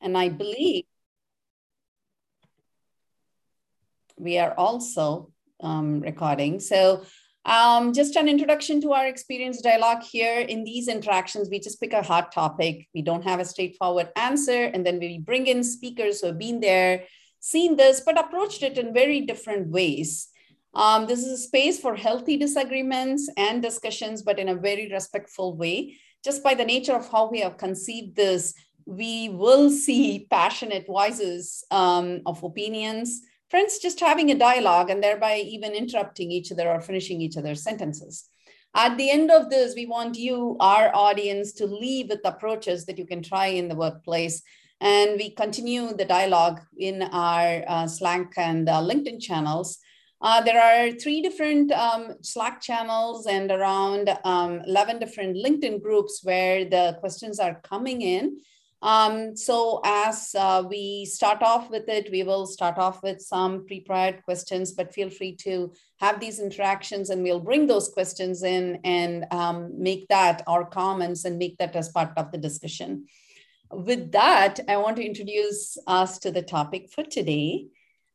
And I believe we are also um, recording. So um, just an introduction to our experience dialogue here. In these interactions, we just pick a hot topic. We don't have a straightforward answer. And then we bring in speakers who have been there, seen this, but approached it in very different ways. Um, this is a space for healthy disagreements and discussions, but in a very respectful way. Just by the nature of how we have conceived this, we will see passionate voices um, of opinions, friends just having a dialogue and thereby even interrupting each other or finishing each other's sentences. At the end of this, we want you, our audience, to leave with approaches that you can try in the workplace. And we continue the dialogue in our uh, Slack and uh, LinkedIn channels. Uh, there are three different um, Slack channels and around um, 11 different LinkedIn groups where the questions are coming in. Um, so as uh, we start off with it, we will start off with some pre-prepared questions, but feel free to have these interactions and we'll bring those questions in and um, make that our comments and make that as part of the discussion. With that, I want to introduce us to the topic for today.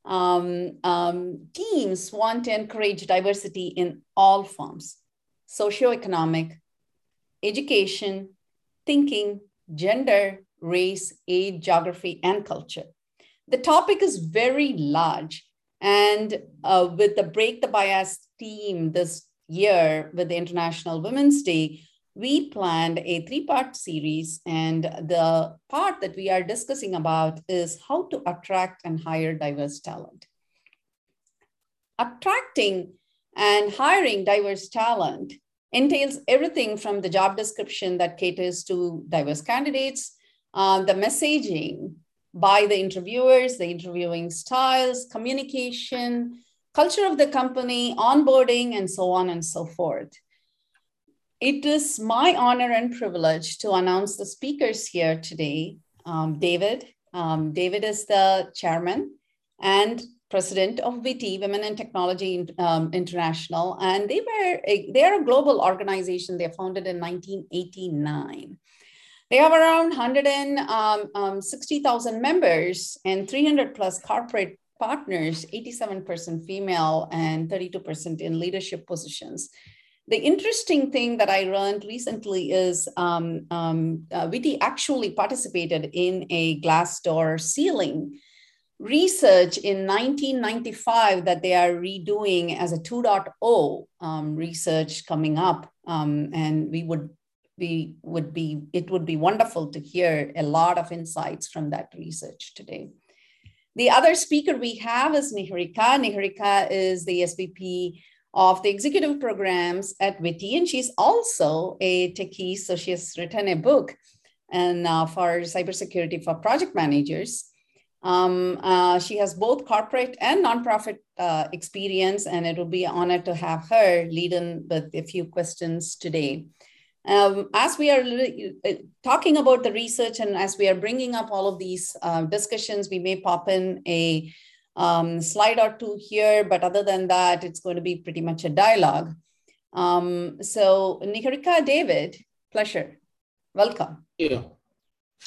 Um, um, teams want to encourage diversity in all forms, socioeconomic, education, thinking, gender, race, age, geography, and culture. The topic is very large. And uh, with the Break the Bias team this year with the International Women's Day, we planned a three part series. And the part that we are discussing about is how to attract and hire diverse talent. Attracting and hiring diverse talent entails everything from the job description that caters to diverse candidates uh, the messaging by the interviewers, the interviewing styles, communication, culture of the company, onboarding, and so on and so forth. It is my honor and privilege to announce the speakers here today. Um, David. Um, David is the chairman and president of WITI Women in Technology um, International, and they were a, they are a global organization. They are founded in 1989. They have around 160,000 um, um, members and 300 plus corporate partners, 87% female and 32% in leadership positions. The interesting thing that I learned recently is um, um, uh, WITI actually participated in a glass door ceiling research in 1995 that they are redoing as a 2.0 um, research coming up. Um, and we would we would be it would be wonderful to hear a lot of insights from that research today the other speaker we have is niharika niharika is the svp of the executive programs at WITI, and she's also a techie. So she has written a book and uh, for cybersecurity for project managers. Um, uh, she has both corporate and nonprofit uh, experience, and it will be an honor to have her lead in with a few questions today. Um, as we are uh, talking about the research and as we are bringing up all of these uh, discussions, we may pop in a um, slide or two here, but other than that, it's going to be pretty much a dialogue. Um, so Niharika, David, pleasure. Welcome. Thank you.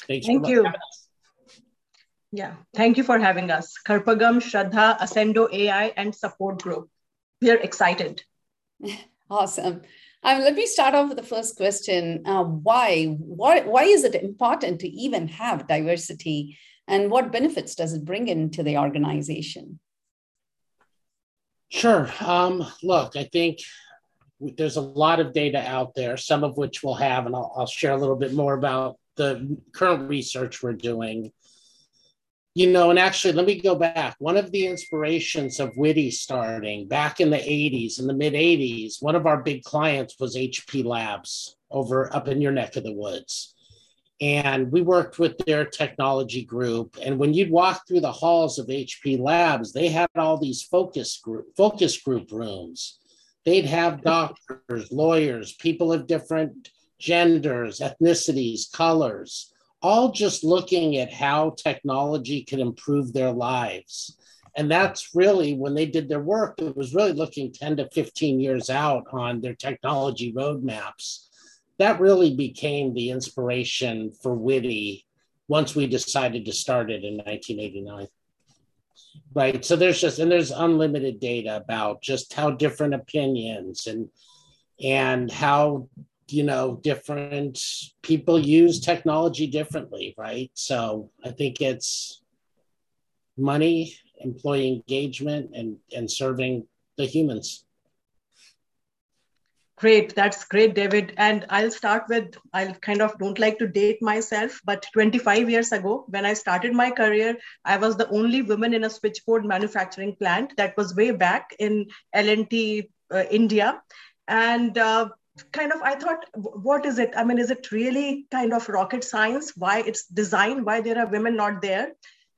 Thanks Thank you. Yeah, thank you for having us. Karpagam, Shraddha, Ascendo AI, and support group. We are excited. awesome. Um, let me start off with the first question. Uh, why? why? Why is it important to even have diversity? And what benefits does it bring into the organization? Sure. Um, look, I think there's a lot of data out there, some of which we'll have, and I'll, I'll share a little bit more about the current research we're doing you know, and actually, let me go back. One of the inspirations of WITI starting back in the 80s, in the mid 80s, one of our big clients was HP Labs over up in your neck of the woods. And we worked with their technology group. And when you'd walk through the halls of HP Labs, they had all these focus group focus group rooms. They'd have doctors, lawyers, people of different genders, ethnicities, colors all just looking at how technology can improve their lives. And that's really when they did their work, it was really looking 10 to 15 years out on their technology roadmaps. That really became the inspiration for WITI once we decided to start it in 1989 right so there's just and there's unlimited data about just how different opinions and and how you know different people use technology differently right so i think it's money employee engagement and and serving the humans Great, that's great, David. And I'll start with I kind of don't like to date myself, but 25 years ago, when I started my career, I was the only woman in a switchboard manufacturing plant. That was way back in L&T, uh, India, and uh, kind of I thought, what is it? I mean, is it really kind of rocket science? Why it's designed? Why there are women not there?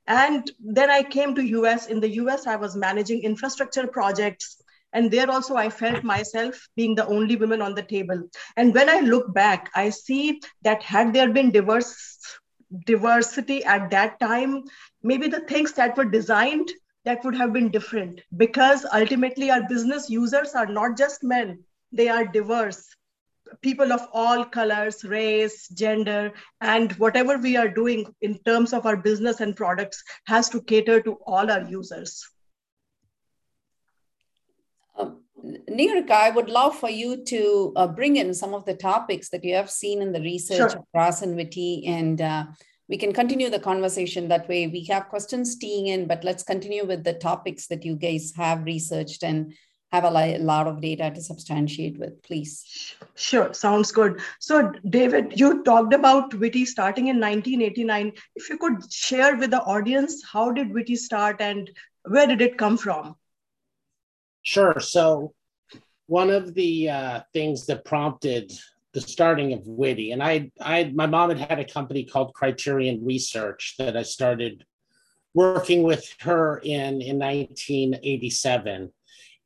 And then I came to US. In the US, I was managing infrastructure projects and there also i felt myself being the only woman on the table and when i look back i see that had there been diverse diversity at that time maybe the things that were designed that would have been different because ultimately our business users are not just men they are diverse people of all colors race gender and whatever we are doing in terms of our business and products has to cater to all our users Niharika, I would love for you to uh, bring in some of the topics that you have seen in the research sure. across NVITI, and uh, we can continue the conversation that way. We have questions teeing in, but let's continue with the topics that you guys have researched and have a lot of data to substantiate with, please. Sure, sounds good. So, David, you talked about WITI starting in 1989. If you could share with the audience, how did WITI start and where did it come from? Sure. So, one of the uh, things that prompted the starting of WITI, and I, I, my mom had had a company called Criterion Research that I started working with her in in 1987.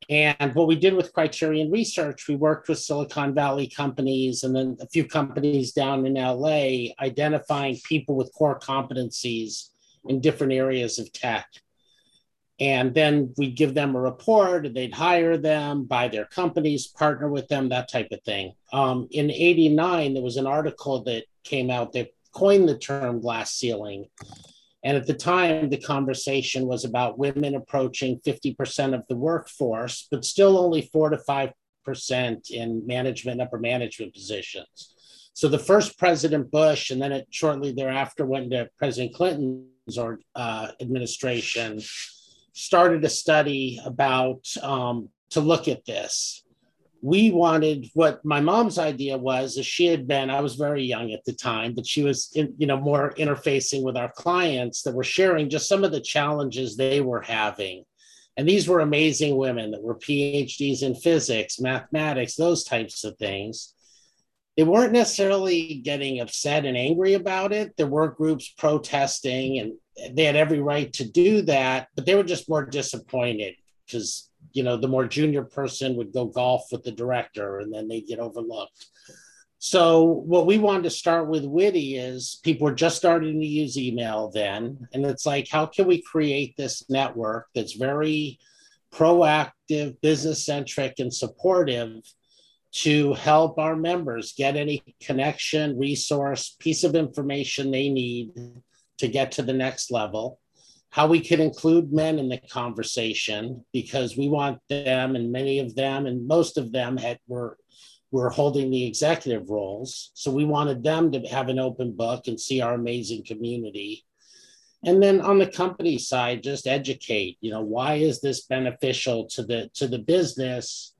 And what we did with Criterion Research, we worked with Silicon Valley companies and then a few companies down in LA, identifying people with core competencies in different areas of tech. And then we'd give them a report they'd hire them buy their companies partner with them that type of thing. Um, in 89 there was an article that came out that coined the term glass ceiling and at the time the conversation was about women approaching 50% of the workforce but still only 4 to 5% in management upper management positions so the first president bush and then it shortly thereafter went to president clinton's or, uh, administration started a study about um, to look at this. We wanted what my mom's idea was is she had been, I was very young at the time, but she was, in, you know, more interfacing with our clients that were sharing just some of the challenges they were having. And these were amazing women that were PhDs in physics, mathematics, those types of things. They weren't necessarily getting upset and angry about it. There were groups protesting and they had every right to do that, but they were just more disappointed because you know the more junior person would go golf with the director and then they'd get overlooked. So what we wanted to start with WITI is people were just starting to use email then, and it's like how can we create this network that's very proactive, business centric, and supportive to help our members get any connection, resource, piece of information they need to get to the next level, how we could include men in the conversation because we want them and many of them and most of them had were were holding the executive roles. So we wanted them to have an open book and see our amazing community. And then on the company side, just educate, you know, why is this beneficial to the to the business?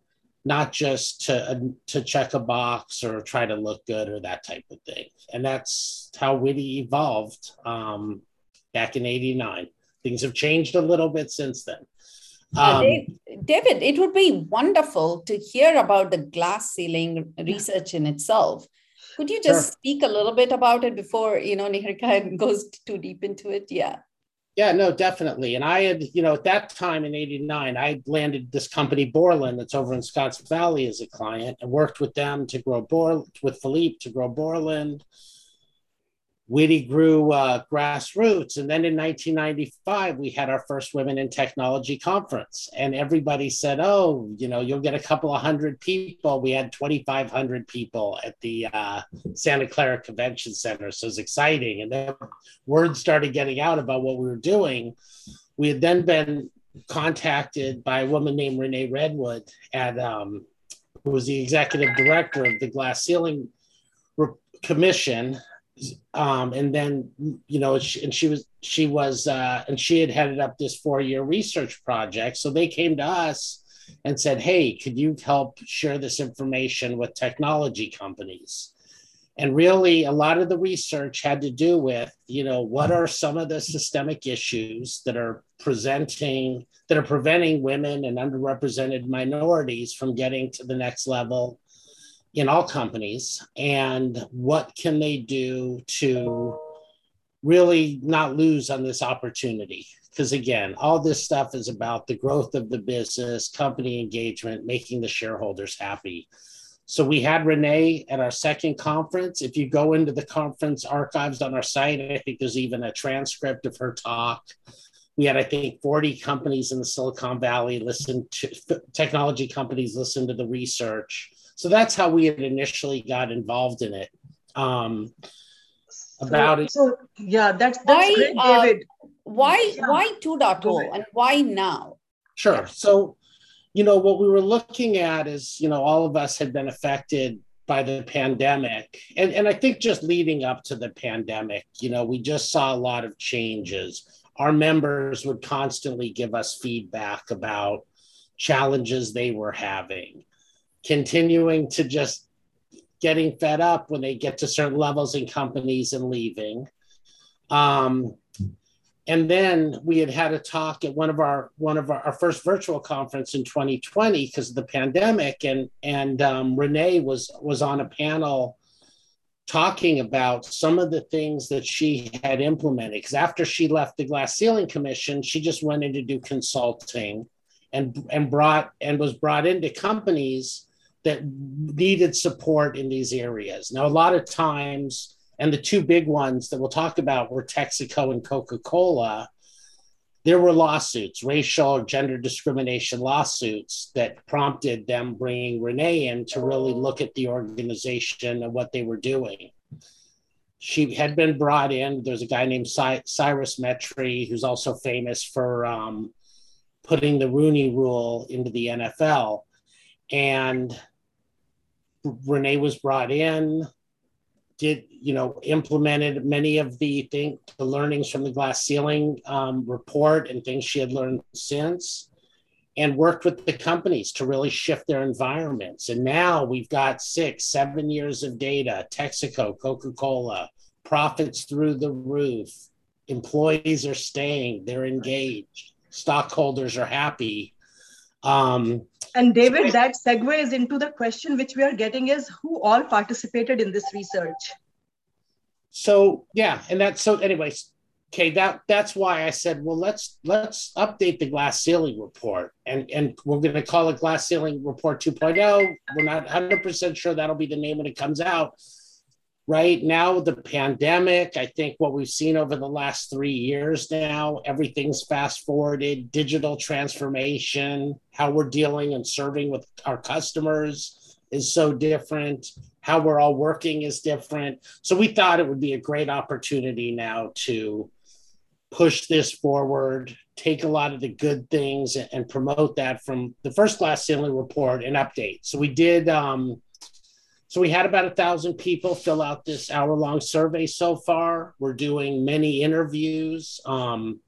not just to to check a box or try to look good or that type of thing. And that's how WITI evolved um, back in '89. Things have changed a little bit since then. Um, David, it would be wonderful to hear about the glass ceiling research in itself. Could you just sure. speak a little bit about it before you know Niharika goes too deep into it? Yeah. Yeah, no, definitely. And I had, you know, at that time in 89, I landed this company, Borland, that's over in Scotts Valley as a client and worked with them to grow Bor with Philippe to grow Borland. WITI grew uh, grassroots. And then in 1995, we had our first Women in Technology conference. And everybody said, oh, you know, you'll get a couple of hundred people. We had 2,500 people at the uh, Santa Clara Convention Center. So it was exciting. And then word started getting out about what we were doing. We had then been contacted by a woman named Renee Redwood at, um, who was the executive director of the Glass Ceiling Commission um, and then you know she, and she was she was uh, and she had headed up this four year research project. So they came to us and said hey could you help share this information with technology companies? And really a lot of the research had to do with you know what are some of the systemic issues that are presenting that are preventing women and underrepresented minorities from getting to the next level in all companies and what can they do to really not lose on this opportunity? Because again all this stuff is about the growth of the business company engagement making the shareholders happy. So we had renee at our second conference. If you go into the conference archives on our site i think there's even a transcript of her talk. We had i think 40 companies in the silicon valley listen to technology companies listen to the research so that's how we had initially got involved in it. Um, about so, it. So yeah, that's that's why, great, uh, David. Uh, why yeah. why 2.0 and why now? Sure. So, you know, what we were looking at is, you know, all of us had been affected by the pandemic. And, and I think just leading up to the pandemic, you know, we just saw a lot of changes. Our members would constantly give us feedback about challenges they were having continuing to just getting fed up when they get to certain levels in companies and leaving. Um, and then we had had a talk at one of our one of our, our first virtual conference in 2020 because of the pandemic, and and um, Renee was was on a panel talking about some of the things that she had implemented. Because after she left the Glass Ceiling Commission, she just went in to do consulting, and and brought and was brought into companies that needed support in these areas. Now, a lot of times, and the two big ones that we'll talk about were Texaco and Coca Cola. There were lawsuits, racial or gender discrimination lawsuits, that prompted them bringing Renee in to really look at the organization and what they were doing. She had been brought in. There's a guy named Cyrus Mehri, who's also famous for um, putting the Rooney Rule into the NFL. And Renee was brought in, did you know implemented many of the thing the learnings from the glass ceiling um, report and things she had learned since and worked with the companies to really shift their environments. And now we've got six seven years of data texaco coca-cola profits through the roof employees are staying they're engaged stockholders are happy. Um, and David, that segues into the question which we are getting is who all participated in this research? So yeah, and that's so anyways, okay, that that's why I said, well, let's let's update the glass ceiling report. And and we're gonna call it glass ceiling report 2.0. We're not 100% sure that'll be the name when it comes out right? Now with the pandemic i think what we've seen over the last three years now everything's fast forwarded digital transformation how we're dealing and serving with our customers is so different. How we're all working is different. So we thought it would be a great opportunity now to push this forward take a lot of the good things and, promote that from the first glass ceiling report and update. So we did um, so we had about a thousand people fill out this hour-long survey so far. We're doing many interviews. Um,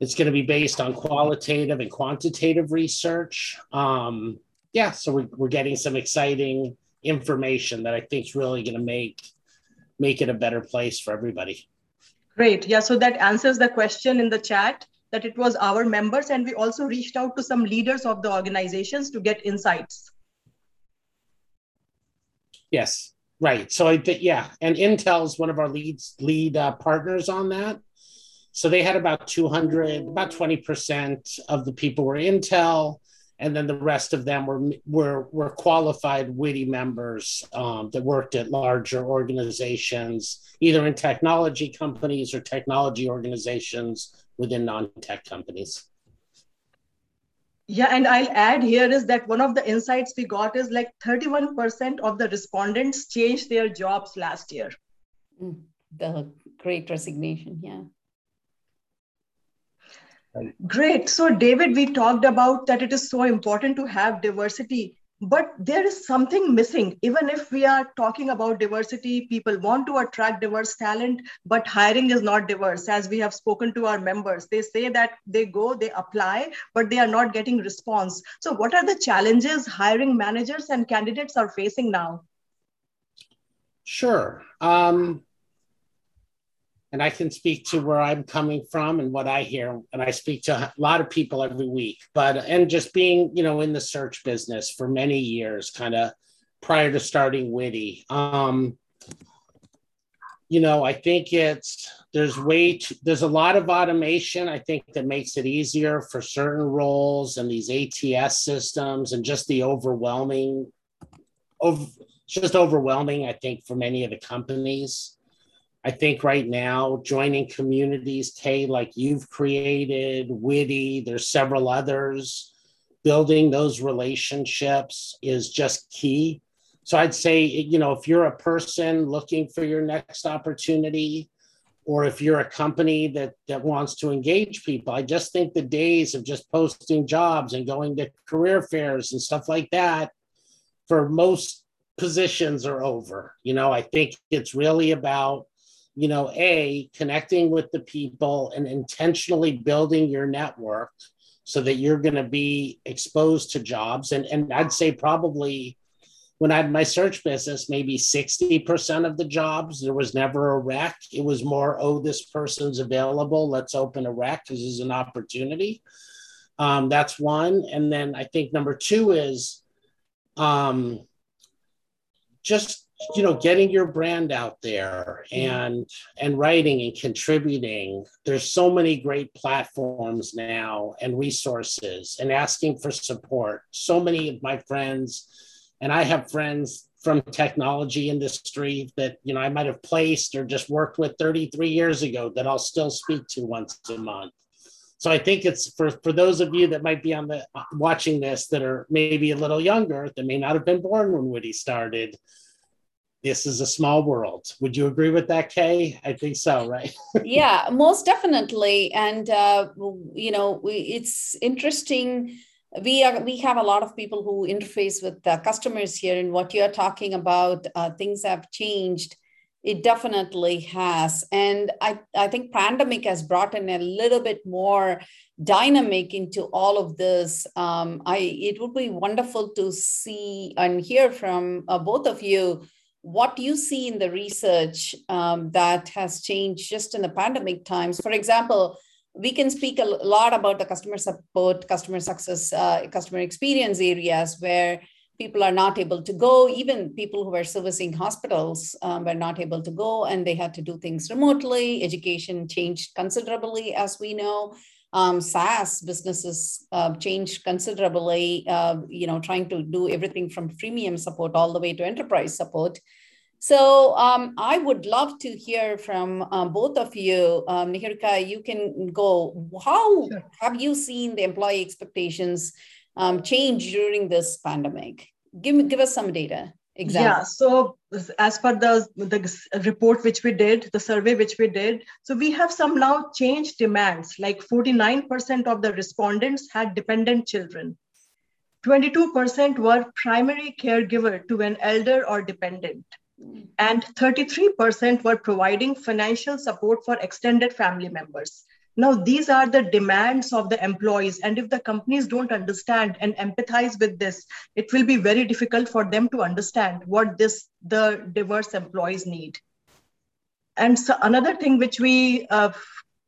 it's going to be based on qualitative and quantitative research. Um, yeah, so we're, we're getting some exciting information that I think is really going to make make it a better place for everybody. Great. Yeah. So that answers the question in the chat that it was our members, and we also reached out to some leaders of the organizations to get insights. Yes, right. So I think yeah, and Intel's one of our leads lead uh, partners on that. So they had about 200, about 20% of the people were Intel. and then the rest of them were were were qualified WITI members um, that worked at larger organizations, either in technology companies or technology organizations within non-tech companies. Yeah, and I'll add here is that one of the insights we got is like 31% of the respondents changed their jobs last year. Mm, the great resignation, yeah. Great. So, David, we talked about that it is so important to have diversity, but there is something missing. Even if we are talking about diversity, people want to attract diverse talent, but hiring is not diverse. As we have spoken to our members, they say that they go, they apply, but they are not getting response. So, what are the challenges hiring managers and candidates are facing now? Sure. Um, and I can speak to where I'm coming from and what I hear. And I speak to a lot of people every week, but and just being, you know, in the search business for many years, kind of prior to starting WITI. Um, you know, I think it's there's way there's a lot of automation. I think that makes it easier for certain roles and these ATS systems and just the overwhelming, over, just overwhelming. I think for many of the companies I think right now, joining communities, Kay, like you've created, WITI, there's several others, building those relationships is just key. So I'd say, you know, if you're a person looking for your next opportunity, or if you're a company that that wants to engage people, I just think the days of just posting jobs and going to career fairs and stuff like that for most positions are over. You know, I think it's really about you know, A, connecting with the people and intentionally building your network so that you're going to be exposed to jobs. And, and I'd say probably when I had my search business, maybe 60% of the jobs, there was never a rec. It was more, oh, this person's available. Let's open a rec because there's an opportunity. Um, that's one. And then I think number two is um, just you know getting your brand out there and and writing and contributing. There's so many great platforms now and resources and asking for support. So many of my friends and i have friends from technology industry that you know i might have placed or just worked with 33 years ago that i'll still speak to once a month. So i think it's for for those of you that might be on the uh, watching this that are maybe a little younger that may not have been born when WITI started this is a small world. Would you agree with that, Kay? I think so, right? yeah, most definitely. And uh, you know, we, it's interesting. We are we have a lot of people who interface with the customers here, and what you're talking about, uh, things have changed. It definitely has, and I I think pandemic has brought in a little bit more dynamic into all of this. Um, I it would be wonderful to see and hear from uh, both of you what you see in the research um, that has changed just in the pandemic times. For example, we can speak a lot about the customer support, customer success, uh, customer experience areas where people are not able to go. Even people who were servicing hospitals um, were not able to go and they had to do things remotely. Education changed considerably, as we know um, SaaS businesses uh, changed considerably, uh, you know, trying to do everything from freemium support all the way to enterprise support. So um, I would love to hear from um, both of you. Um, Niharika, you can go. How sure. have you seen the employee expectations um, change during this pandemic? Give, me, give us some data. Exactly. Yeah. So as per the the report which we did, the survey which we did, so we have some now changed demands. Like 49% of the respondents had dependent children. 22% were primary caregiver to an elder or dependent. Mm. And 33% were providing financial support for extended family members. Now, these are the demands of the employees. And if the companies don't understand and empathize with this, it will be very difficult for them to understand what this the diverse employees need. And so another thing which we uh,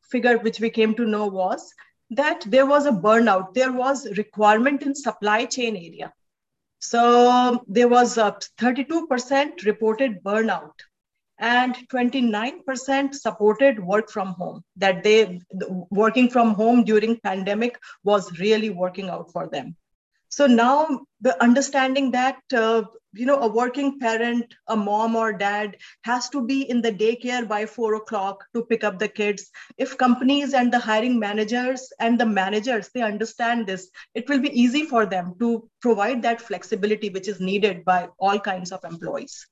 figured, which we came to know was that there was a burnout. There was requirement in supply chain area. So there was a 32% reported burnout and 29% supported work from home that they working from home during pandemic was really working out for them. So now the understanding that uh, you know a working parent a mom or dad has to be in the daycare by four o'clock to pick up the kids. If companies and the hiring managers and the managers they understand this it will be easy for them to provide that flexibility which is needed by all kinds of employees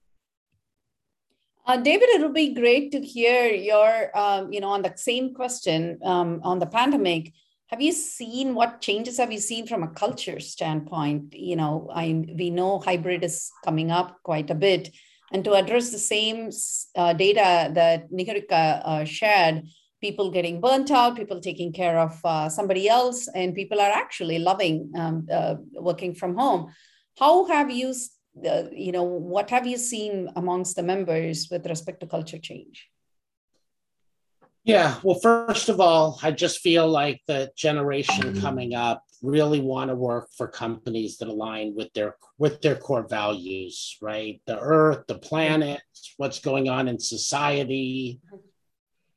uh, David, it would be great to hear your, um, you know, on the same question um, on the pandemic. Have you seen what changes have you seen from a culture standpoint? You know i we know hybrid is coming up quite a bit. And to address the same uh, data that niharika uh, shared people getting burnt out people taking care of uh, somebody else and people are actually loving um, uh, working from home. How have you uh, you know what have you seen amongst the members with respect to culture change yeah, well, first of all, I just feel like the generation coming up really want to work for companies that align with their with their core values, right? The earth, the planet, what's going on in society.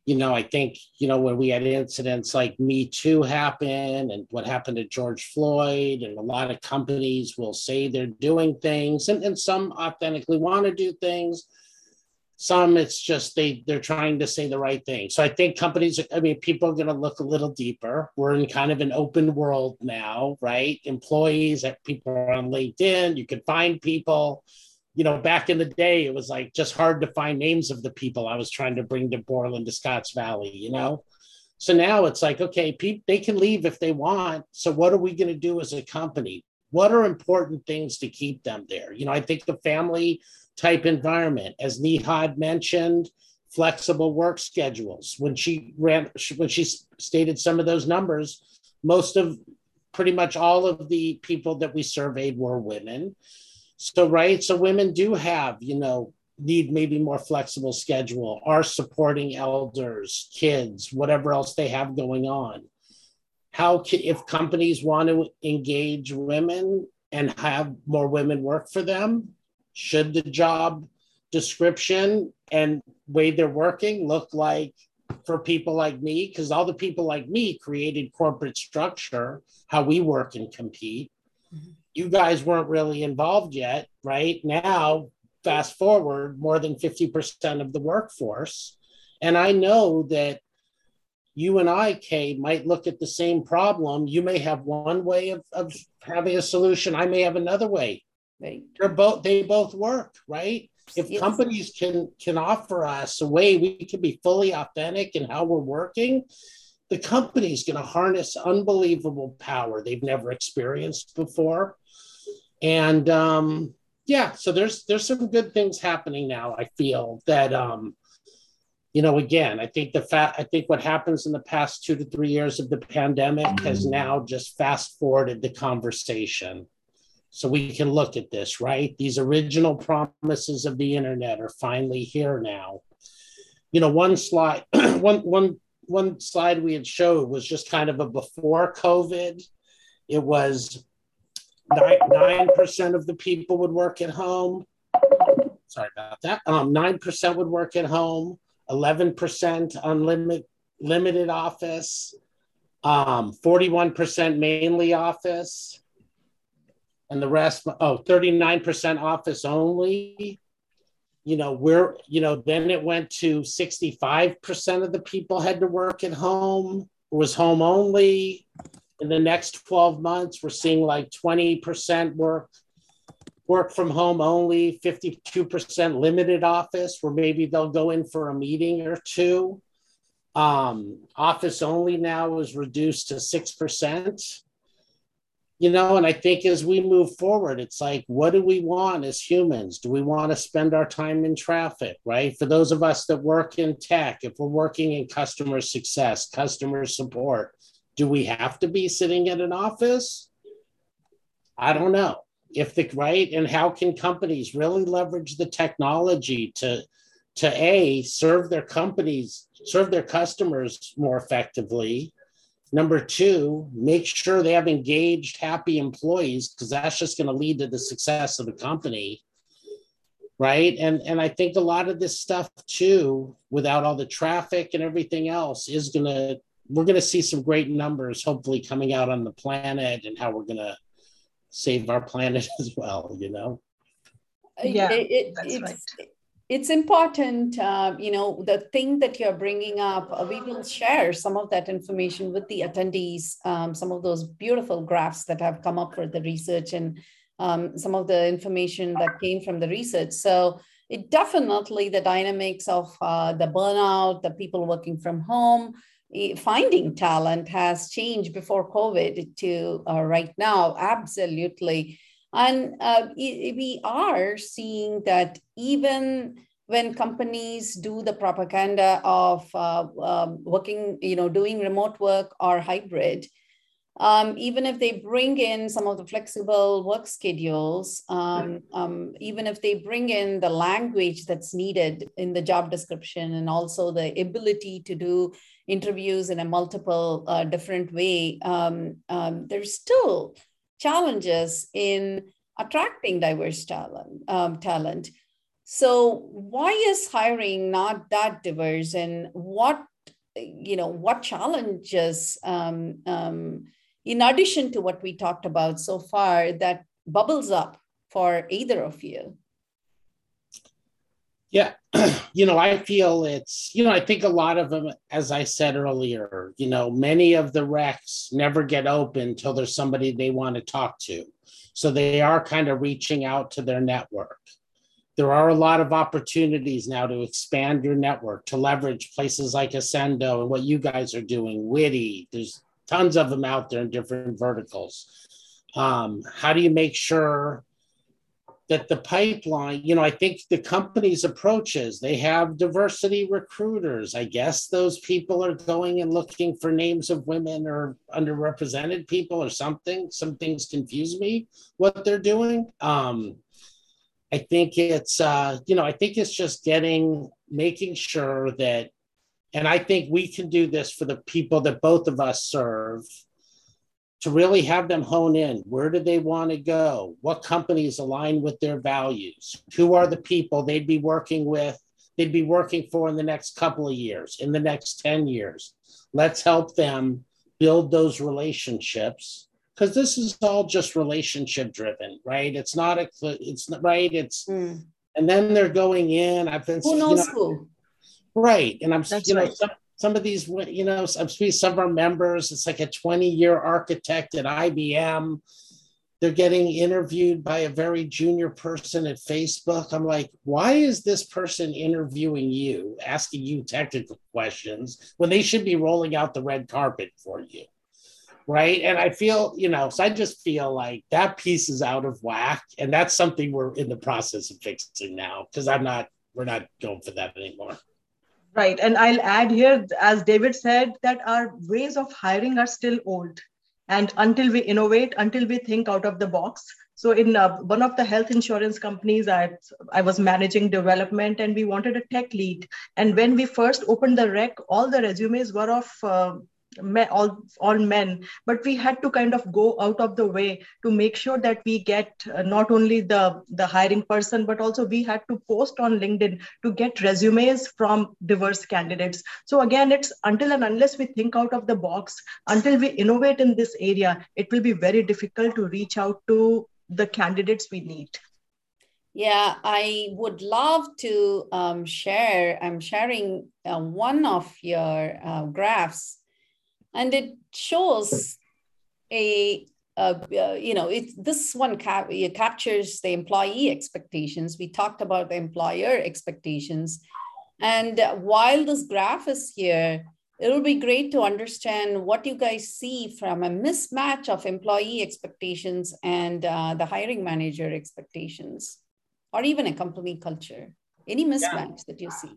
You know, I think, you know, when we had incidents like Me Too happen and what happened to George Floyd, and a lot of companies will say they're doing things and, and some authentically want to do things. Some it's just they they're trying to say the right thing. So i think companies i mean people are going to look a little deeper. We're in kind of an open world now right? Employees that people are on linkedin you can find people you know back in the day it was like just hard to find names of the people i was trying to bring to borland to scotts valley you know so now it's like okay people they can leave if they want so what are we going to do as a company what are important things to keep them there you know i think the family type environment. As Nihad mentioned, flexible work schedules. When she ran, when she stated some of those numbers, most of pretty much all of the people that we surveyed were women. So, right, so women do have, you know, need maybe more flexible schedule, are supporting elders, kids, whatever else they have going on. How can, if companies want to engage women and have more women work for them, should the job description and way they're working look like for people like me? Because all the people like me created corporate structure, how we work and compete. Mm-hmm. You guys weren't really involved yet, right? Now, fast forward, more than 50% of the workforce. And I know that you and I, Kay, might look at the same problem. You may have one way of, of having a solution. I may have another way. Right. They're both they both work, right? If yes. companies can can offer us a way we can be fully authentic in how we're working, the company's going to harness unbelievable power they've never experienced before. And um, yeah, so there's there's some good things happening now. I feel that um, you know, again, I think the fact I think what happens in the past two to three years of the pandemic has now just fast forwarded the conversation so we can look at this, right? These original promises of the internet are finally here now. You know, one slide, one one one slide we had showed was just kind of a before COVID. It was nine percent of the people would work at home. Sorry about that. Um, nine percent would work at home. Eleven percent unlimited limited office. Um, 41% mainly office and the rest, oh, 39% office only. You know, we're, you know, then it went to 65% of the people had to work at home, was home only. In the next 12 months, we're seeing like 20% work work from home only, 52% limited office, where maybe they'll go in for a meeting or two. Um, office only now is reduced to 6% you know and i think as we move forward it's like what do we want as humans? Do we want to spend our time in traffic right? For those of us that work in tech if we're working in customer success customer support do we have to be sitting in an office i don't know if the right and how can companies really leverage the technology to to a serve their companies serve their customers more effectively Number two, make sure they have engaged, happy employees because that's just going to lead to the success of the company. Right. And, and I think a lot of this stuff too, without all the traffic and everything else, is going to, we're going to see some great numbers hopefully coming out on the planet and how we're going to save our planet as well, you know? Yeah, it, it, it's, right. It's important, uh, you know, the thing that you're bringing up, uh, we will share some of that information with the attendees, um, some of those beautiful graphs that have come up for the research and um, some of the information that came from the research. So it definitely the dynamics of uh, the burnout, the people working from home, finding talent has changed before COVID to uh, right now. Absolutely. And uh, we are seeing that even when companies do the propaganda of uh, um, working, you know, doing remote work or hybrid, um, even if they bring in some of the flexible work schedules, um, um, even if they bring in the language that's needed in the job description and also the ability to do interviews in a multiple uh, different way, um, um, there's still challenges in attracting diverse talent. Um, talent. So why is hiring not that diverse, and what you know what challenges? In addition to what we talked about so far that bubbles up for either of you? Yeah, you know, I feel it's, you know, I think a lot of them, as I said earlier, you know, many of the recs never get open until there's somebody they want to talk to. So they are kind of reaching out to their network. There are a lot of opportunities now to expand your network, to leverage places like Ascendo and what you guys are doing, WITI. There's tons of them out there in different verticals. Um, how do you make sure that the pipeline, you know, I think the company's approaches, they have diversity recruiters. I guess those people are going and looking for names of women or underrepresented people or something. Some things confuse me what they're doing. Um, I think it's, uh, you know, I think it's just getting, making sure that and I think we can do this for the people that both of us serve to really have them hone in. Where do they want to go? What companies align with their values? Who are the people they'd be working with? They'd be working for in the next couple of years, in the next 10 years. Let's help them build those relationships because this is all just relationship driven, right? It's not a, it's not right. It's, mm. and then they're going in. I've been, who knows you know, who? Right. And I'm, That's you know, right. some, some of these, you know, I'm speaking some of our members, it's like a 20 year architect at IBM. They're getting interviewed by a very junior person at Facebook. I'm like, why is this person interviewing you, asking you technical questions when they should be rolling out the red carpet for you? Right. And I feel, you know, so I just feel like that piece is out of whack. And that's something we're in the process of fixing now because I'm not, we're not going for that anymore. Right. And I'll add here, as David said, that our ways of hiring are still old. And until we innovate, until we think out of the box. So, in uh, one of the health insurance companies, I, I was managing development and we wanted a tech lead. And when we first opened the rec, all the resumes were of uh, men, all, all men but we had to kind of go out of the way to make sure that we get uh, not only the the hiring person but also we had to post on linkedin to get resumes from diverse candidates so again it's until and unless we think out of the box until we innovate in this area it will be very difficult to reach out to the candidates we need yeah, I would love to um, share. I'm sharing uh, one of your uh, graphs and it shows a uh, uh, you know, it, this one cap- captures the employee expectations. We talked about the employer expectations. And while this graph is here, it'll be great to understand what you guys see from a mismatch of employee expectations and uh, the hiring manager expectations, or even a company culture. Any mismatch yeah. that you see?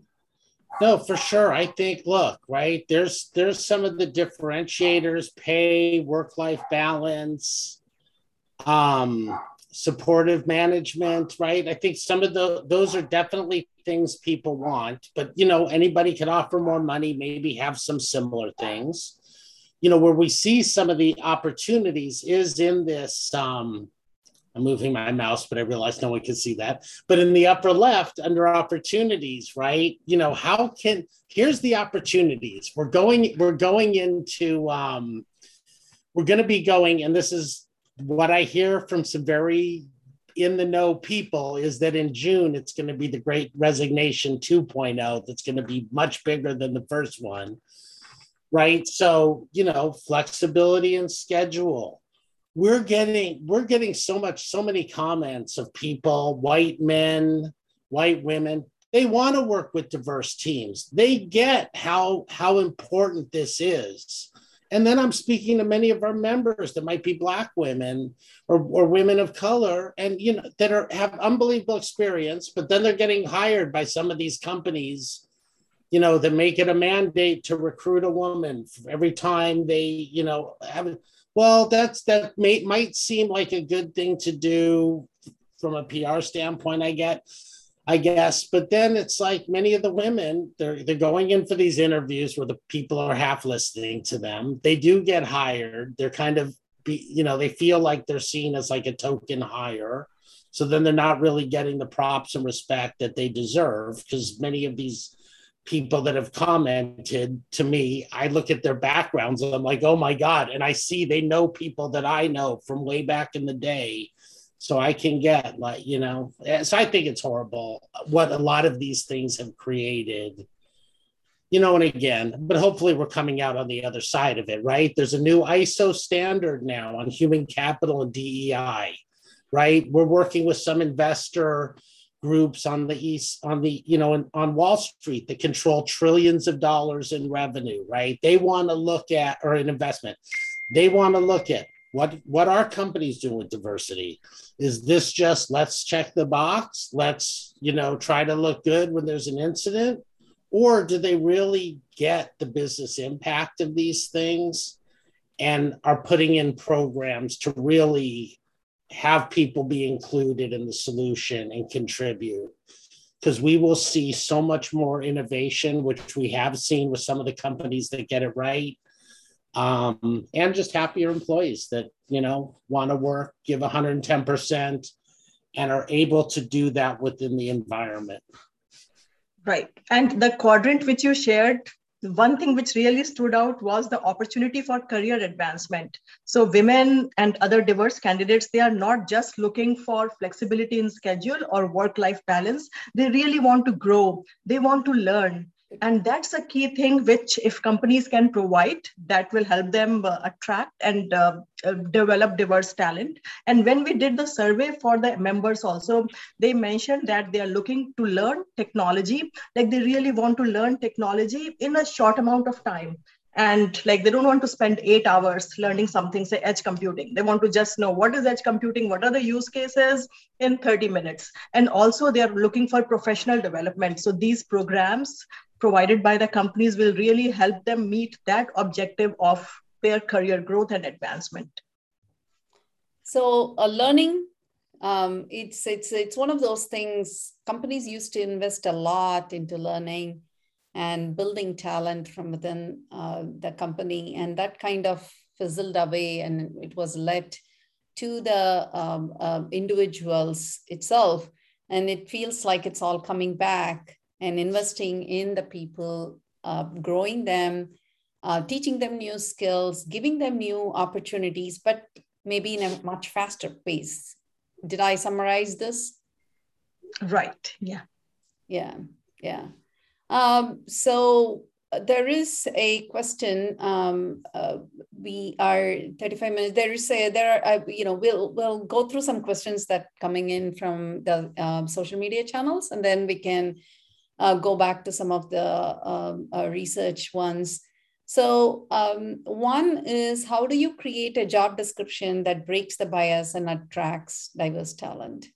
No, for sure. I think look, right? There's there's some of the differentiators, pay, work-life balance, um, supportive management, right? I think some of the those are definitely things people want, but you know, anybody can offer more money, maybe have some similar things. You know, where we see some of the opportunities is in this um I'm moving my mouse, but I realize no one can see that. But in the upper left, under opportunities, right? You know, how can here's the opportunities. We're going, we're going into um, we're going to be going, and this is what I hear from some very in the know people is that in June it's going to be the great resignation 2.0 that's going to be much bigger than the first one. Right? So, you know, flexibility and schedule. We're getting we're getting so much so many comments of people, white men, white women, they want to work with diverse teams. They get how how important this is and then I'm speaking to many of our members that might be Black women or, or women of color and, you know, that are have unbelievable experience, but then they're getting hired by some of these companies, you know, that make it a mandate to recruit a woman every time they, you know, have well, that's that may, might seem like a good thing to do from a PR standpoint, I get. I guess. But then it's like many of the women, they're they're going in for these interviews where the people are half listening to them. They do get hired. They're kind of be, you know, they feel like they're seen as like a token hire. So then they're not really getting the props and respect that they deserve because many of these people that have commented to me, I look at their backgrounds and I'm like, oh my God. And I see they know people that I know from way back in the day so I can get like you know. Eh, so I think it's horrible what a lot of these things have created. You know, and again, but hopefully we're coming out on the other side of it, right? There's a new ISO standard now on human capital and DEI, right? We're working with some investor groups on the east on the you know on wall street that control trillions of dollars in revenue right? They want to look at or an investment. They want to look at what what are companies doing with diversity. Is this just let's check the box let's you know try to look good when there's an incident? Or do they really get the business impact of these things and are putting in programs to really have people be included in the solution and contribute because we will see so much more innovation which we have seen with some of the companies that get it right um, and just happier employees that you know want to work, give 110 percent, and are able to do that within the environment. Right, and the quadrant which you shared. One thing which really stood out was the opportunity for career advancement. So, women and other diverse candidates, they are not just looking for flexibility in schedule or work life balance. They really want to grow, they want to learn, and that's a key thing which if companies can provide that will help them uh, attract and uh, uh, develop diverse talent. And when we did the survey for the members also they mentioned that they are looking to learn technology. Like they really want to learn technology in a short amount of time. And like they don't want to spend eight hours learning something say edge computing. They want to just know what is edge computing what are the use cases in 30 minutes. And also they are looking for professional development. So these programs provided by the companies will really help them meet that objective of their career growth and advancement. So, uh, learning, um, it's it's it's one of those things. Companies used to invest a lot into learning and building talent from within uh, the company, and that kind of fizzled away, and it was led to the um, uh, individuals itself, and it feels like it's all coming back and investing in the people, uh, growing them, uh, teaching them new skills, giving them new opportunities, but maybe in a much faster pace. Did I summarize this? Right. Yeah. Yeah. Yeah. Um, so uh, there is a question. Um, uh, we are 35 minutes. There is a there are uh, you know we'll we'll go through some questions that coming in from the um, social media channels, and then we can uh, go back to some of the um, uh, research ones. So um, one is how do you create a job description that breaks the bias and attracts diverse talent?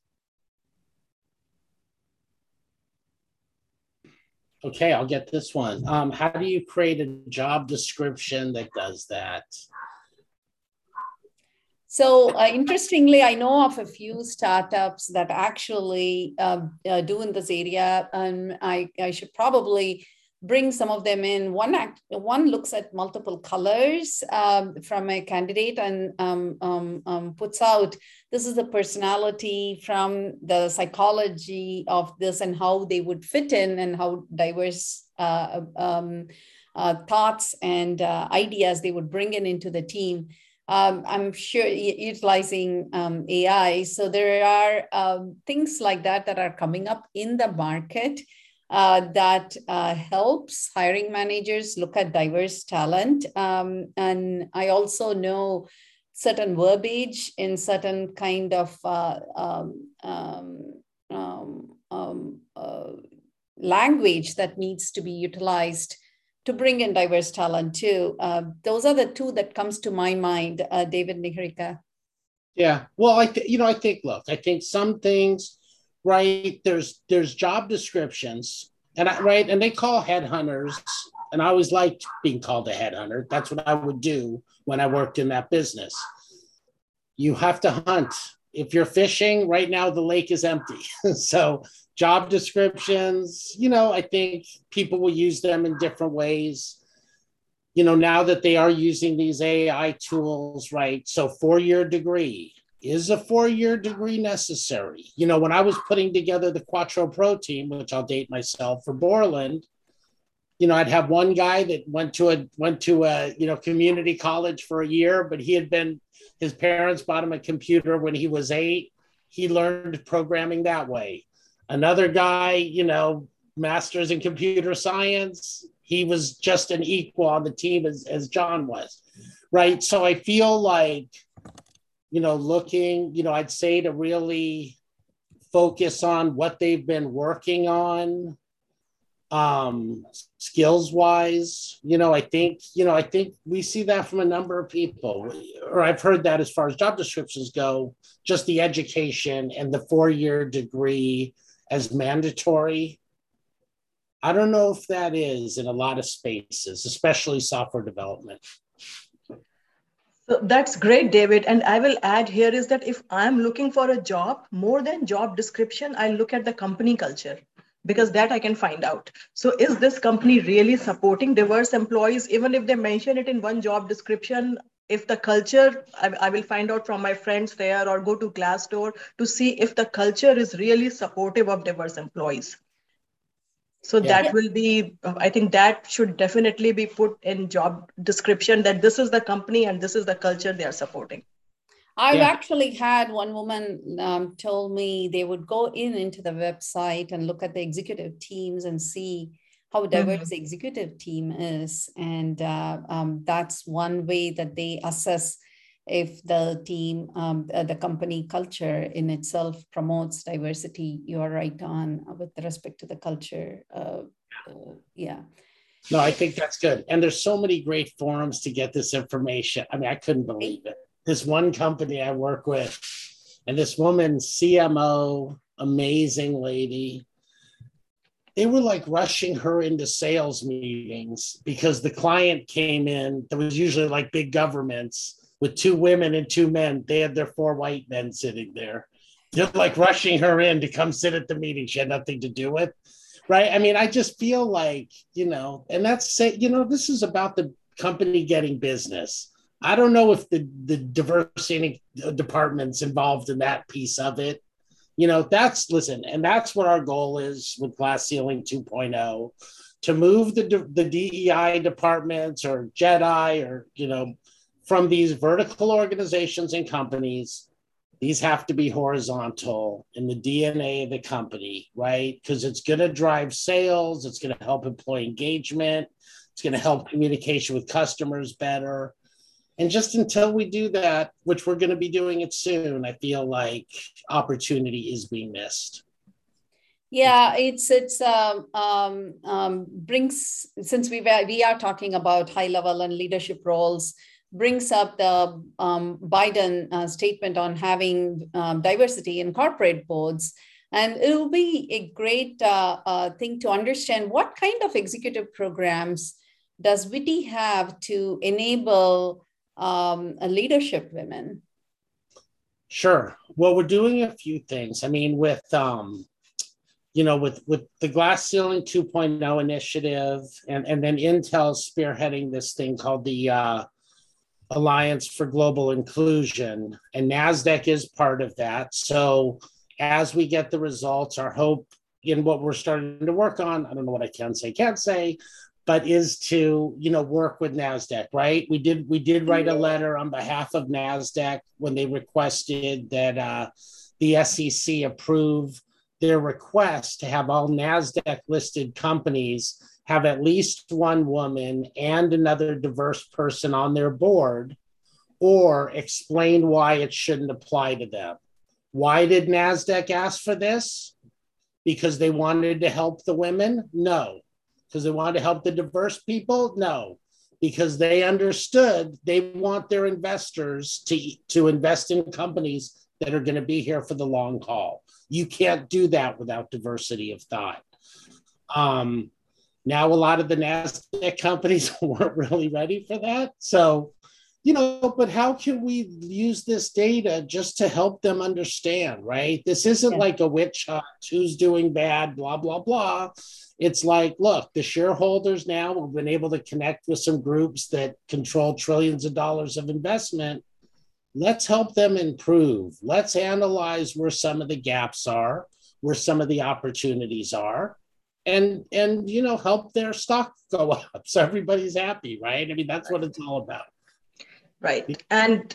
Okay, I'll get this one. Um, how do you create a job description that does that? So uh, interestingly, I know of a few startups that actually uh, uh, do in this area, and I, I should probably bring some of them in. One act, one looks at multiple colors um, from a candidate and um, um, um puts out this is the personality from the psychology of this and how they would fit in and how diverse uh, um, uh, thoughts and uh, ideas they would bring in into the team um, I'm sure utilizing um, AI. So there are um, things like that that are coming up in the market uh, that uh, helps hiring managers look at diverse talent. Um, and I also know certain verbiage in certain kind of uh, um, um, uh, language that needs to be utilized to bring in diverse talent too. Uh, those are the two that comes to my mind, uh, David Niharika. Yeah, well, I th- you know I think look, I think some things, right? There's there's job descriptions, and I, right, and they call headhunters, and I always liked being called a headhunter. That's what I would do when I worked in that business. You have to hunt. If you're fishing right now, the lake is empty. so job descriptions you know i think people will use them in different ways. You know now that they are using these ai tools right? So four year degree is a four year degree necessary? You know when i was putting together the quattro pro team which i'll date myself for borland you know i'd have one guy that went to a went to a you know community college for a year but he had been his parents bought him a computer when he was eight. He learned programming that way Another guy, you know, masters in computer science, he was just an equal on the team as, as John was, right? So I feel like, you know, looking, you know, I'd say to really focus on what they've been working on um skills wise you know i think you know i think we see that from a number of people or i've heard that as far as job descriptions go just the education and the four year degree as mandatory. I don't know if that is in a lot of spaces, especially software development. So that's great, David. And I will add here is that if I'm looking for a job, more than job description, I look at the company culture because that I can find out. So is this company really supporting diverse employees? Even if they mention it in one job description, if the culture I, I, will find out from my friends there or go to glassdoor to see if the culture is really supportive of diverse employees so yeah. that will be i think that should definitely be put in job description that this is the company and this is the culture they are supporting i've yeah. actually had one woman um, told me they would go in into the website and look at the executive teams and see how diverse mm-hmm. the executive team is. And uh, um, that's one way that they assess if the team, um, uh, the company culture in itself promotes diversity. You are right on with respect to the culture. Uh, uh, yeah. No, I think that's good. And there's so many great forums to get this information. I mean, I couldn't believe it. This one company I work with, and this woman, CMO, amazing lady, they were like rushing her into sales meetings because the client came in that was usually like big governments with two women and two men. They had their four white men sitting there. They're like rushing her in to come sit at the meeting she had nothing to do with. Right. I mean, I just feel like, you know, and that's say, you know, this is about the company getting business. I don't know if the, the diversity department's involved in that piece of it you know that's listen and that's what our goal is with glass ceiling 2.0 to move the the DEI departments or JEDI or you know from these vertical organizations and companies. These have to be horizontal in the DNA of the company right? Because it's going to drive sales it's going to help employee engagement it's going to help communication with customers better and just until we do that, which we're going to be doing it soon, I feel like opportunity is being missed. Yeah, it's it's um, um, um, brings since we we are talking about high level and leadership roles brings up the um, Biden uh, statement on having um, diversity in corporate boards. And it will be a great uh, uh, thing to understand what kind of executive programs does WITI have to enable um, a leadership women? Sure. Well, we're doing a few things. I mean, with um, you know, with with the Glass Ceiling 2.0 initiative, and and then Intel spearheading this thing called the uh, Alliance for Global Inclusion, and Nasdaq is part of that. So as we get the results, our hope in what we're starting to work on, I don't know what I can say, can't say, but is to you know work with Nasdaq, right? We did we did write a letter on behalf of Nasdaq when they requested that uh, the SEC approve their request to have all Nasdaq listed companies have at least one woman and another diverse person on their board, or explain why it shouldn't apply to them. Why did NASDAQ ask for this? Because they wanted to help the women? No because they wanted to help the diverse people? No, because they understood they want their investors to, to invest in companies that are going to be here for the long haul. You can't do that without diversity of thought. Um, now, a lot of the NASDAQ companies weren't really ready for that. So, you know, but how can we use this data just to help them understand, right? This isn't yeah. like a witch hunt, who's doing bad, blah, blah, blah it's like, look, the shareholders now have been able to connect with some groups that control trillions of dollars of investment. Let's help them improve. Let's analyze where some of the gaps are, where some of the opportunities are, and and you know help their stock go up so everybody's happy, right? I mean, that's what it's all about. Right. And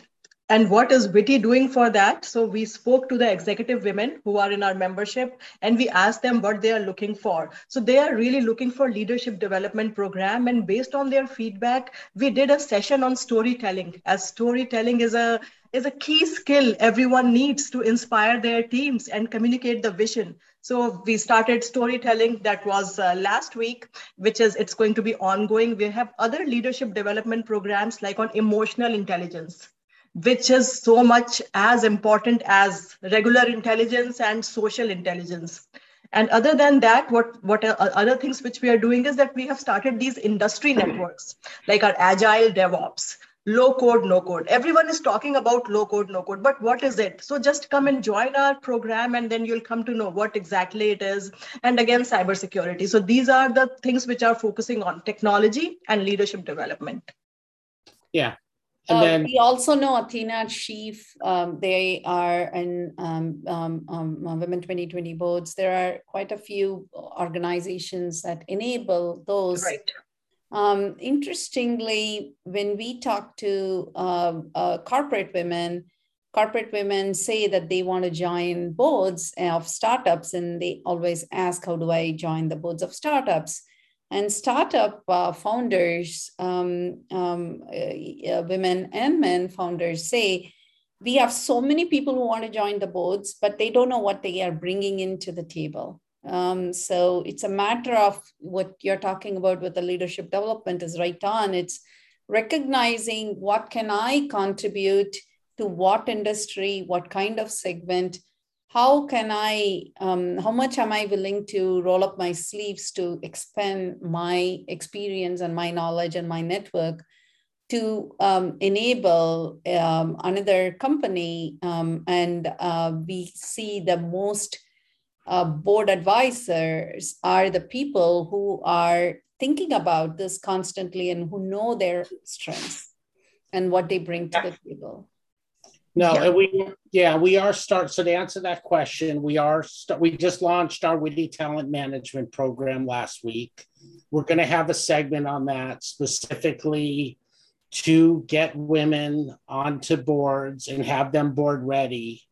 and what is WITI doing for that? So we spoke to the executive women who are in our membership and we asked them what they are looking for. So they are really looking for leadership development program. And based on their feedback, we did a session on storytelling as storytelling is a is a key skill everyone needs to inspire their teams and communicate the vision. So we started storytelling that was uh, last week, which is it's going to be ongoing. We have other leadership development programs like on emotional intelligence which is so much as important as regular intelligence and social intelligence. And other than that, what, what are other things which we are doing is that we have started these industry networks, like our agile DevOps, low code, no code. Everyone is talking about low code, no code, but what is it? So just come and join our program and then you'll come to know what exactly it is. And again, cybersecurity. So these are the things which are focusing on technology and leadership development. Yeah, and uh, then, we also know Athena Chief. Um, they are in um, um, um uh, Women 2020 boards. There are quite a few organizations that enable those. Right. Um, interestingly, when we talk to uh, uh, corporate women, corporate women say that they want to join boards of startups, and they always ask, "How do I join the boards of startups?" And startup uh, founders, um, um, uh, women and men founders say, we have so many people who want to join the boards, but they don't know what they are bringing into the table. Um, so it's a matter of what you're talking about with the leadership development is right on. It's recognizing what can I contribute to what industry, what kind of segment, how can I, um, how much am I willing to roll up my sleeves to expand my experience and my knowledge and my network to um, enable um, another company? Um, and uh, we see the most uh, board advisors are the people who are thinking about this constantly and who know their strengths and what they bring to the table. No, yeah. we yeah we are start. So to answer that question, we are start, we just launched our WITI Talent Management program last week. We're going to have a segment on that specifically to get women onto boards and have them board ready.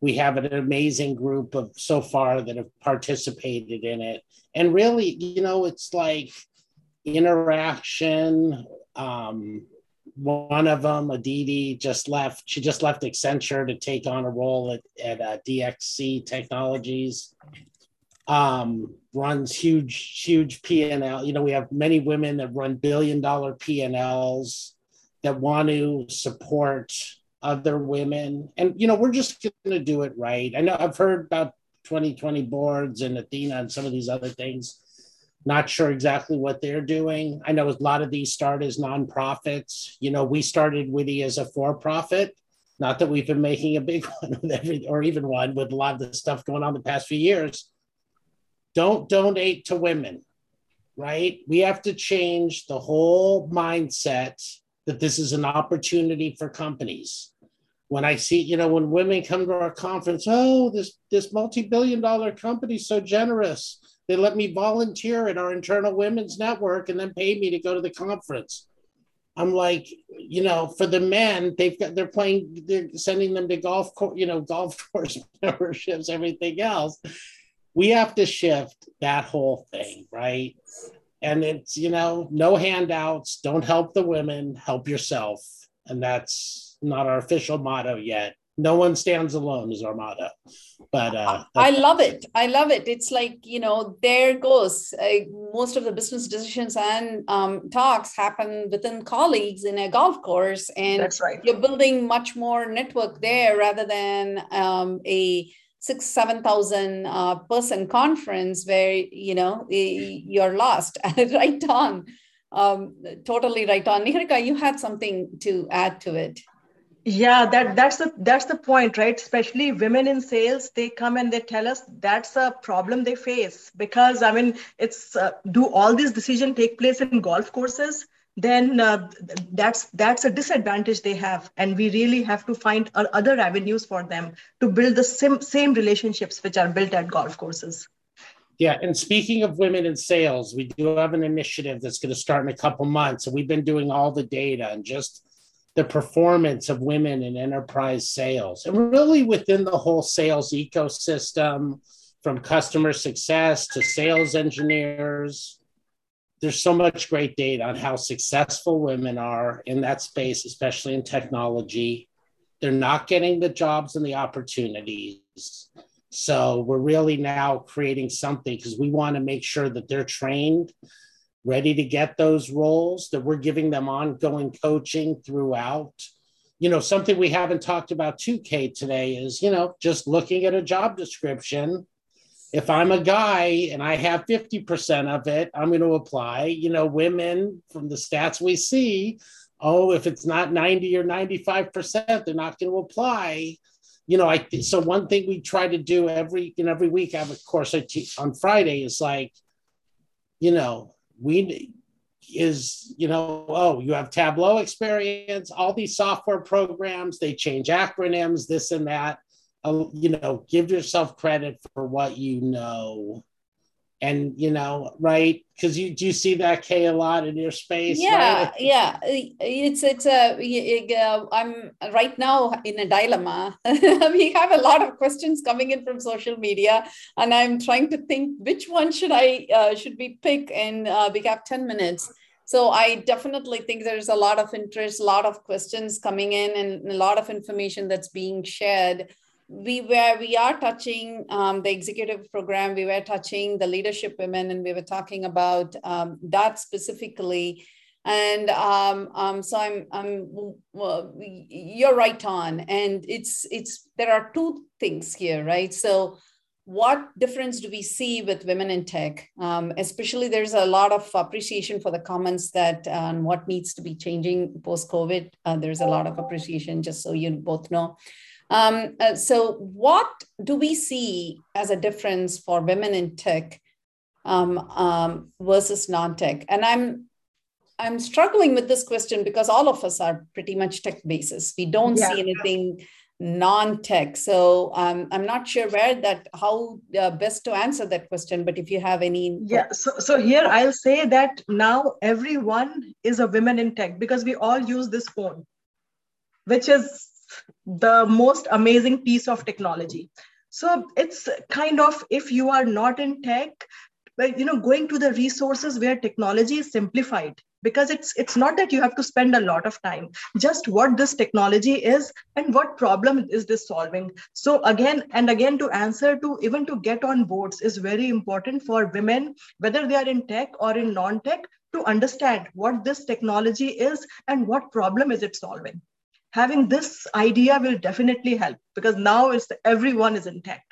We have an amazing group of so far that have participated in it, and really, you know, it's like interaction. Um, one of them, Aditi, just left. She just left Accenture to take on a role at, at uh, DXC Technologies. Um, runs huge, huge P&L. You know, we have many women that run billion dollar P&Ls that want to support other women. And, you know, we're just going to do it right. I know I've heard about 2020 boards and Athena and some of these other things not sure exactly what they're doing. I know a lot of these start as nonprofits. You know, we started WITI as a for-profit. Not that we've been making a big one with every, or even one with a lot of the stuff going on the past few years. Don't donate to women, right? We have to change the whole mindset that this is an opportunity for companies. When I see, you know, when women come to our conference, oh, this this multi-billion dollar company so generous They let me volunteer at our internal women's network and then pay me to go to the conference. I'm like, you know, for the men, they've got they're playing, they're sending them to golf course, you know, golf course memberships, everything else. We have to shift that whole thing, right? And it's, you know, no handouts, don't help the women, help yourself. And that's not our official motto yet. No one stands alone is our motto. But uh, i love it. I love it. It's like you know there goes. Uh, most of the business decisions and um, talks happen within colleagues in a golf course and that's right. you're building much more network there rather than um, a six seven thousand uh, person conference where you know you're lost. Right on um, totally right on. Niharika you had something to add to it. Yeah that that's the that's the point right? Especially women in sales they come and they tell us that's a problem they face. Because i mean it's uh, do all these decisions take place in golf courses? Then uh, that's that's a disadvantage they have. And we really have to find other avenues for them to build the same same relationships which are built at golf courses yeah, and speaking of women in sales, we do have an initiative that's going to start in a couple months, and we've been doing all the data and just the performance of women in enterprise sales and really within the whole sales ecosystem from customer success to sales engineers. There's so much great data on how successful women are in that space especially in technology. They're not getting the jobs and the opportunities so we're really now creating something because we want to make sure that they're trained ready to get those roles, that we're giving them ongoing coaching throughout. You know, something we haven't talked about too, Kate, today is, you know, just looking at a job description. If I'm a guy and I have 50% of it, I'm going to apply. You know, women from the stats we see, oh, if it's not 90 or 95%, they're not going to apply you know, I so one thing we try to do every in every week. I have a course I teach on Friday is like, you know, we is you know oh you have tableau experience all these software programs they change acronyms this and that uh, you know give yourself credit for what you know and you know right? Because you do you see that k a lot in your space yeah right? yeah. It's it's a uh, i'm right now in a dilemma. We have a lot of questions coming in from social media and i'm trying to think which one should i uh, should we pick and uh, we have 10 minutes. So i definitely think there's a lot of interest a lot of questions coming in and a lot of information that's being shared we were we are touching um, the executive program. We were touching the leadership women and we were talking about um, that specifically. And um, um, so i'm i'm well, you're right on. And it's it's there are two things here right? So what difference do we see with women in tech? Um, especially there's a lot of appreciation for the comments that uh, what needs to be changing post covid uh, there's a lot of appreciation just so you both know um, uh, so, what do we see as a difference for women in tech um, um, versus non-tech? And I'm I'm struggling with this question because all of us are pretty much tech basis. We don't yeah. see anything non-tech. So um, I'm not sure where that how uh, best to answer that question. But if you have any, yeah. So so here I'll say that now everyone is a woman in tech because we all use this phone, which is the most amazing piece of technology. So it's kind of if you are not in tech but you know going to the resources where technology is simplified because it's it's not that you have to spend a lot of time. Just what this technology is and what problem is this solving. So again and again to answer to even to get on boards is very important for women whether they are in tech or in non tech to understand what this technology is and what problem is it solving having this idea will definitely help because now it's everyone is in tech.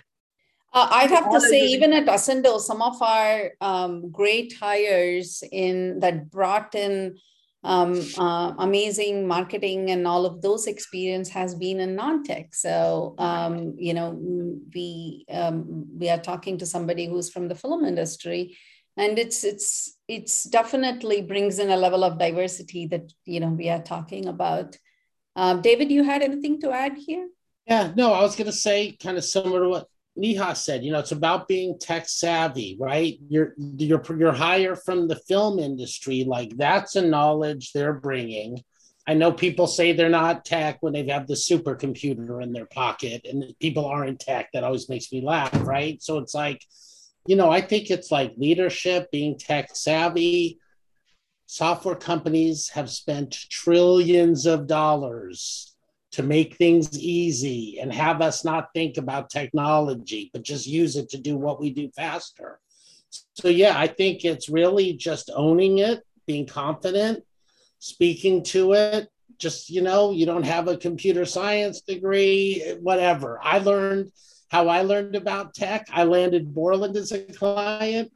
Uh, I'd have to say, even at Ascendo, some of our um, great hires in that brought in um, uh, amazing marketing and all of those experience has been in non-tech. So um, you know, we um, we are talking to somebody who's from the film industry, and it's it's it's definitely brings in a level of diversity that you know we are talking about. Um, David, you had anything to add here? Yeah, no, I was going to say kind of similar to what Neha said, you know, it's about being tech savvy, right? You're you're you're higher from the film industry, like that's a knowledge they're bringing. I know people say they're not tech when they have the supercomputer in their pocket, and people aren't tech. That always makes me laugh, right? So it's like, you know, I think it's like leadership, being tech savvy. Software companies have spent trillions of dollars to make things easy and have us not think about technology, but just use it to do what we do faster. So, yeah, I think it's really just owning it, being confident, speaking to it. Just, you know, you don't have a computer science degree, whatever. I learned how I learned about tech. I landed Borland as a client,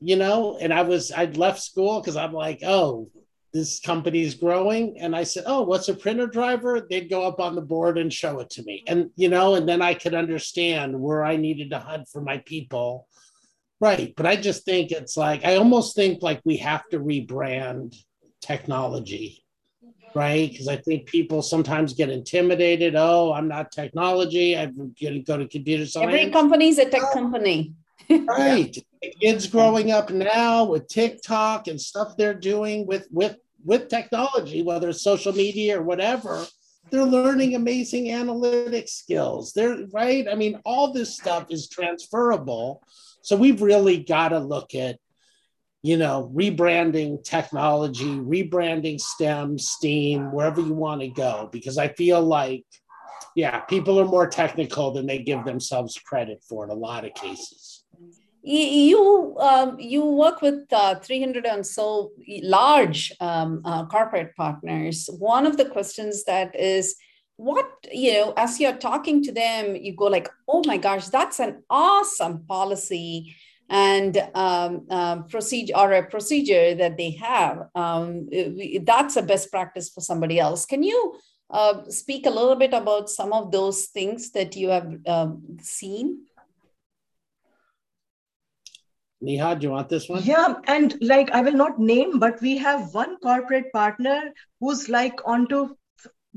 you know, and I was, I'd left school because I'm like, oh, this company's growing. And i said oh what's a printer driver? They'd go up on the board and show it to me. And you know and then i could understand where i needed to hunt for my people. Right. But i just think it's like i almost think like we have to rebrand technology. Right. Because i think people sometimes get intimidated. Oh i'm not technology. I'm going to go to computer science every company is a tech company right kids growing up now with tiktok and stuff they're doing with with with technology, whether it's social media or whatever, they're learning amazing analytic skills. They're right. I mean, all this stuff is transferable. So we've really got to look at, you know, rebranding technology, rebranding STEM, STEAM, wherever you want to go, because I feel like, yeah, people are more technical than they give themselves credit for in a lot of cases you um, you work with uh, 300 and so large um, uh, corporate partners. One of the questions that is what you know as you're talking to them you go like oh my gosh that's an awesome policy and um, um, procedure or a procedure that they have. Um, that's a best practice for somebody else. Can you uh, speak a little bit about some of those things that you have um, seen Neha, do you want this one? Yeah, and like I will not name, but we have one corporate partner who's like onto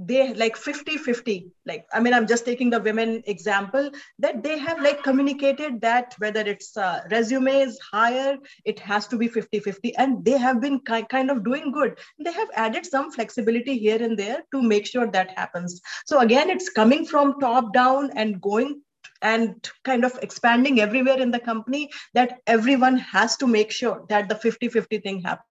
they like 50 50 like i mean i'm just taking the women example that they have like communicated that whether it's uh, resumes higher it has to be 50 50 and they have been ki- kind of doing good. They have added some flexibility here and there to make sure that happens. So again it's coming from top down and going and kind of expanding everywhere in the company that everyone has to make sure that the 50 50 thing happens.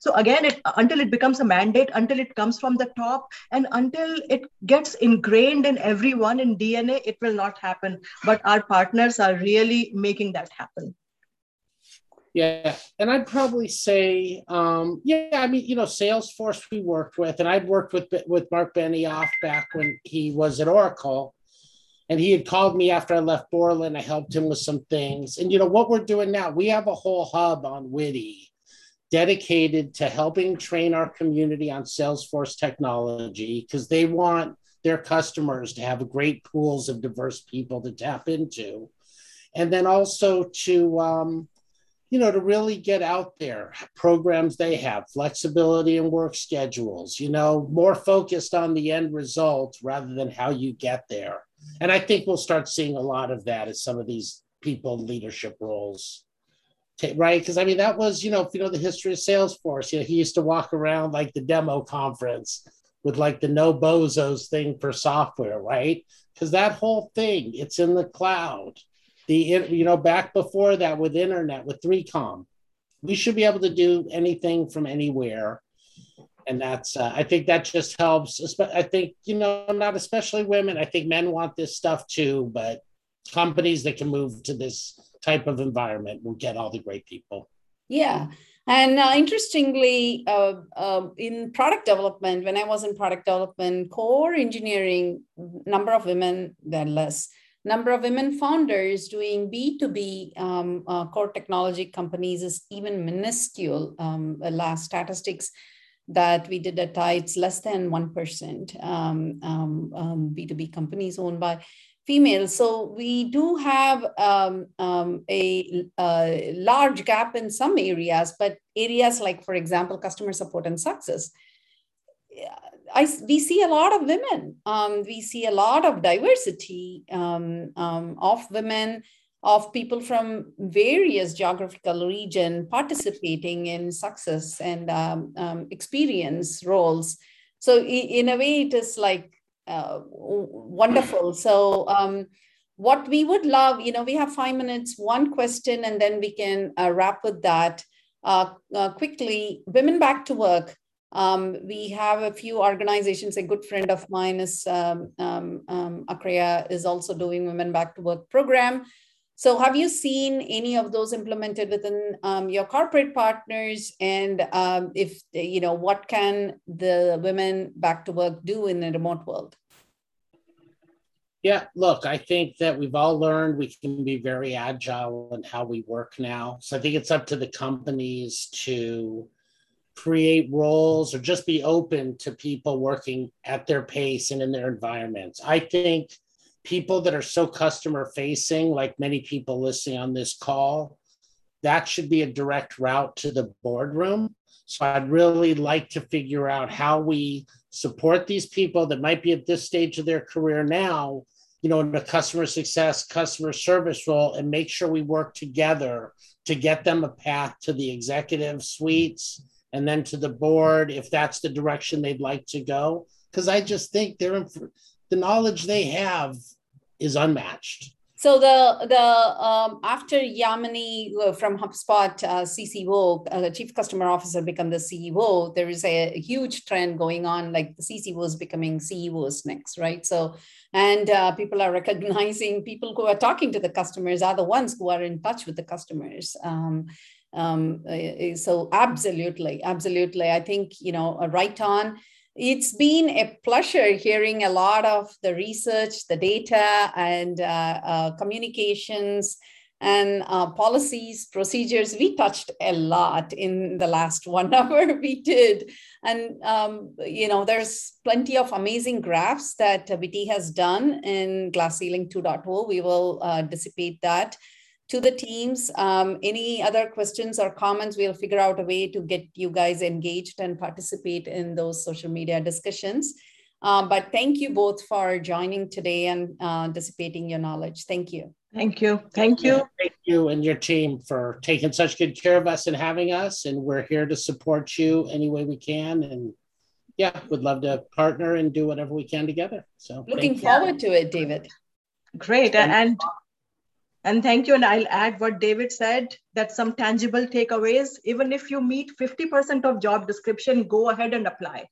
So again it, until it becomes a mandate until it comes from the top and until it gets ingrained in everyone in dna it will not happen. But our partners are really making that happen. Yeah, and I'd probably say, um, yeah, I mean, you know, Salesforce we worked with, and I'd worked with with Mark Benioff back when he was at Oracle, and he had called me after I left Borland. I helped him with some things. And you know what we're doing now? We have a whole hub on WITI dedicated to helping train our community on Salesforce technology because they want their customers to have great pools of diverse people to tap into. And then also to um, you know, to really get out there, programs they have, flexibility and work schedules, you know, more focused on the end result rather than how you get there. And I think we'll start seeing a lot of that as some of these people leadership roles. Right? Because I mean, that was, you know, if you know the history of Salesforce, you know, he used to walk around like the demo conference with like the no bozos thing for software, right? Because that whole thing, it's in the cloud. The you know, back before that with internet, with 3Com, we should be able to do anything from anywhere and that's uh, i think that just helps i think you know not especially women i think men want this stuff too but companies that can move to this type of environment will get all the great people. Yeah. And uh, interestingly uh, uh, in product development when i was in product development core engineering number of women than less. Number of women founders doing b2b um, uh, core technology companies is even minuscule um, last statistics that we did at TIE, it's less than 1% um, um, um, B2B companies owned by females. So we do have um, um, a, a, large gap in some areas, but areas like, for example, customer support and success, I, we see a lot of women. Um, we see a lot of diversity um, um, of women, of people from various geographical region participating in success and um, um, experience roles. So in a way, it is like uh, wonderful. So um, what we would love, you know, we have five minutes, one question, and then we can uh, wrap with that. Uh, uh, quickly, women back to work. Um, we have a few organizations. A good friend of mine is um, um, um Akreya is also doing Women Back to Work program. So, have you seen any of those implemented within um, your corporate partners? And um, if you know, what can the women back to work do in a remote world? Yeah, look, I think that we've all learned we can be very agile in how we work now. So I think it's up to the companies to create roles or just be open to people working at their pace and in their environments. I think people that are so customer facing, like many people listening on this call, that should be a direct route to the boardroom. So I'd really like to figure out how we support these people that might be at this stage of their career now, you know, in a customer success, customer service role, and make sure we work together to get them a path to the executive suites and then to the board if that's the direction they'd like to go. Because I just think they're the knowledge they have is unmatched. So the the um, after Yamini uh, from HubSpot uh, CCO, uh, Chief Customer Officer, become the CEO, there is a, a, huge trend going on. Like the CCOs becoming CEOs next, right? So and uh, people are recognizing people who are talking to the customers are the ones who are in touch with the customers. Um, um, uh, so absolutely, absolutely. I think, you know, right on. It's been a pleasure hearing a lot of the research, the data, and uh, uh, communications and uh, policies, procedures. We touched a lot in the last one hour. We did, and um, you know, there's plenty of amazing graphs that WITI has done in Glass Ceiling 2.0. We will uh, dissipate that to the teams. Um, any other questions or comments, we'll figure out a way to get you guys engaged and participate in those social media discussions. Um, but thank you both for joining today and uh, dissipating your knowledge. Thank you. Thank you. Thank you. Thank you and your team for taking such good care of us and having us. And we're here to support you any way we can. And yeah, we'd love to partner and do whatever we can together. So looking forward to it, David. Great. And and thank you. And I'll add what David said that some tangible takeaways, even if you meet 50% of job description, go ahead and apply.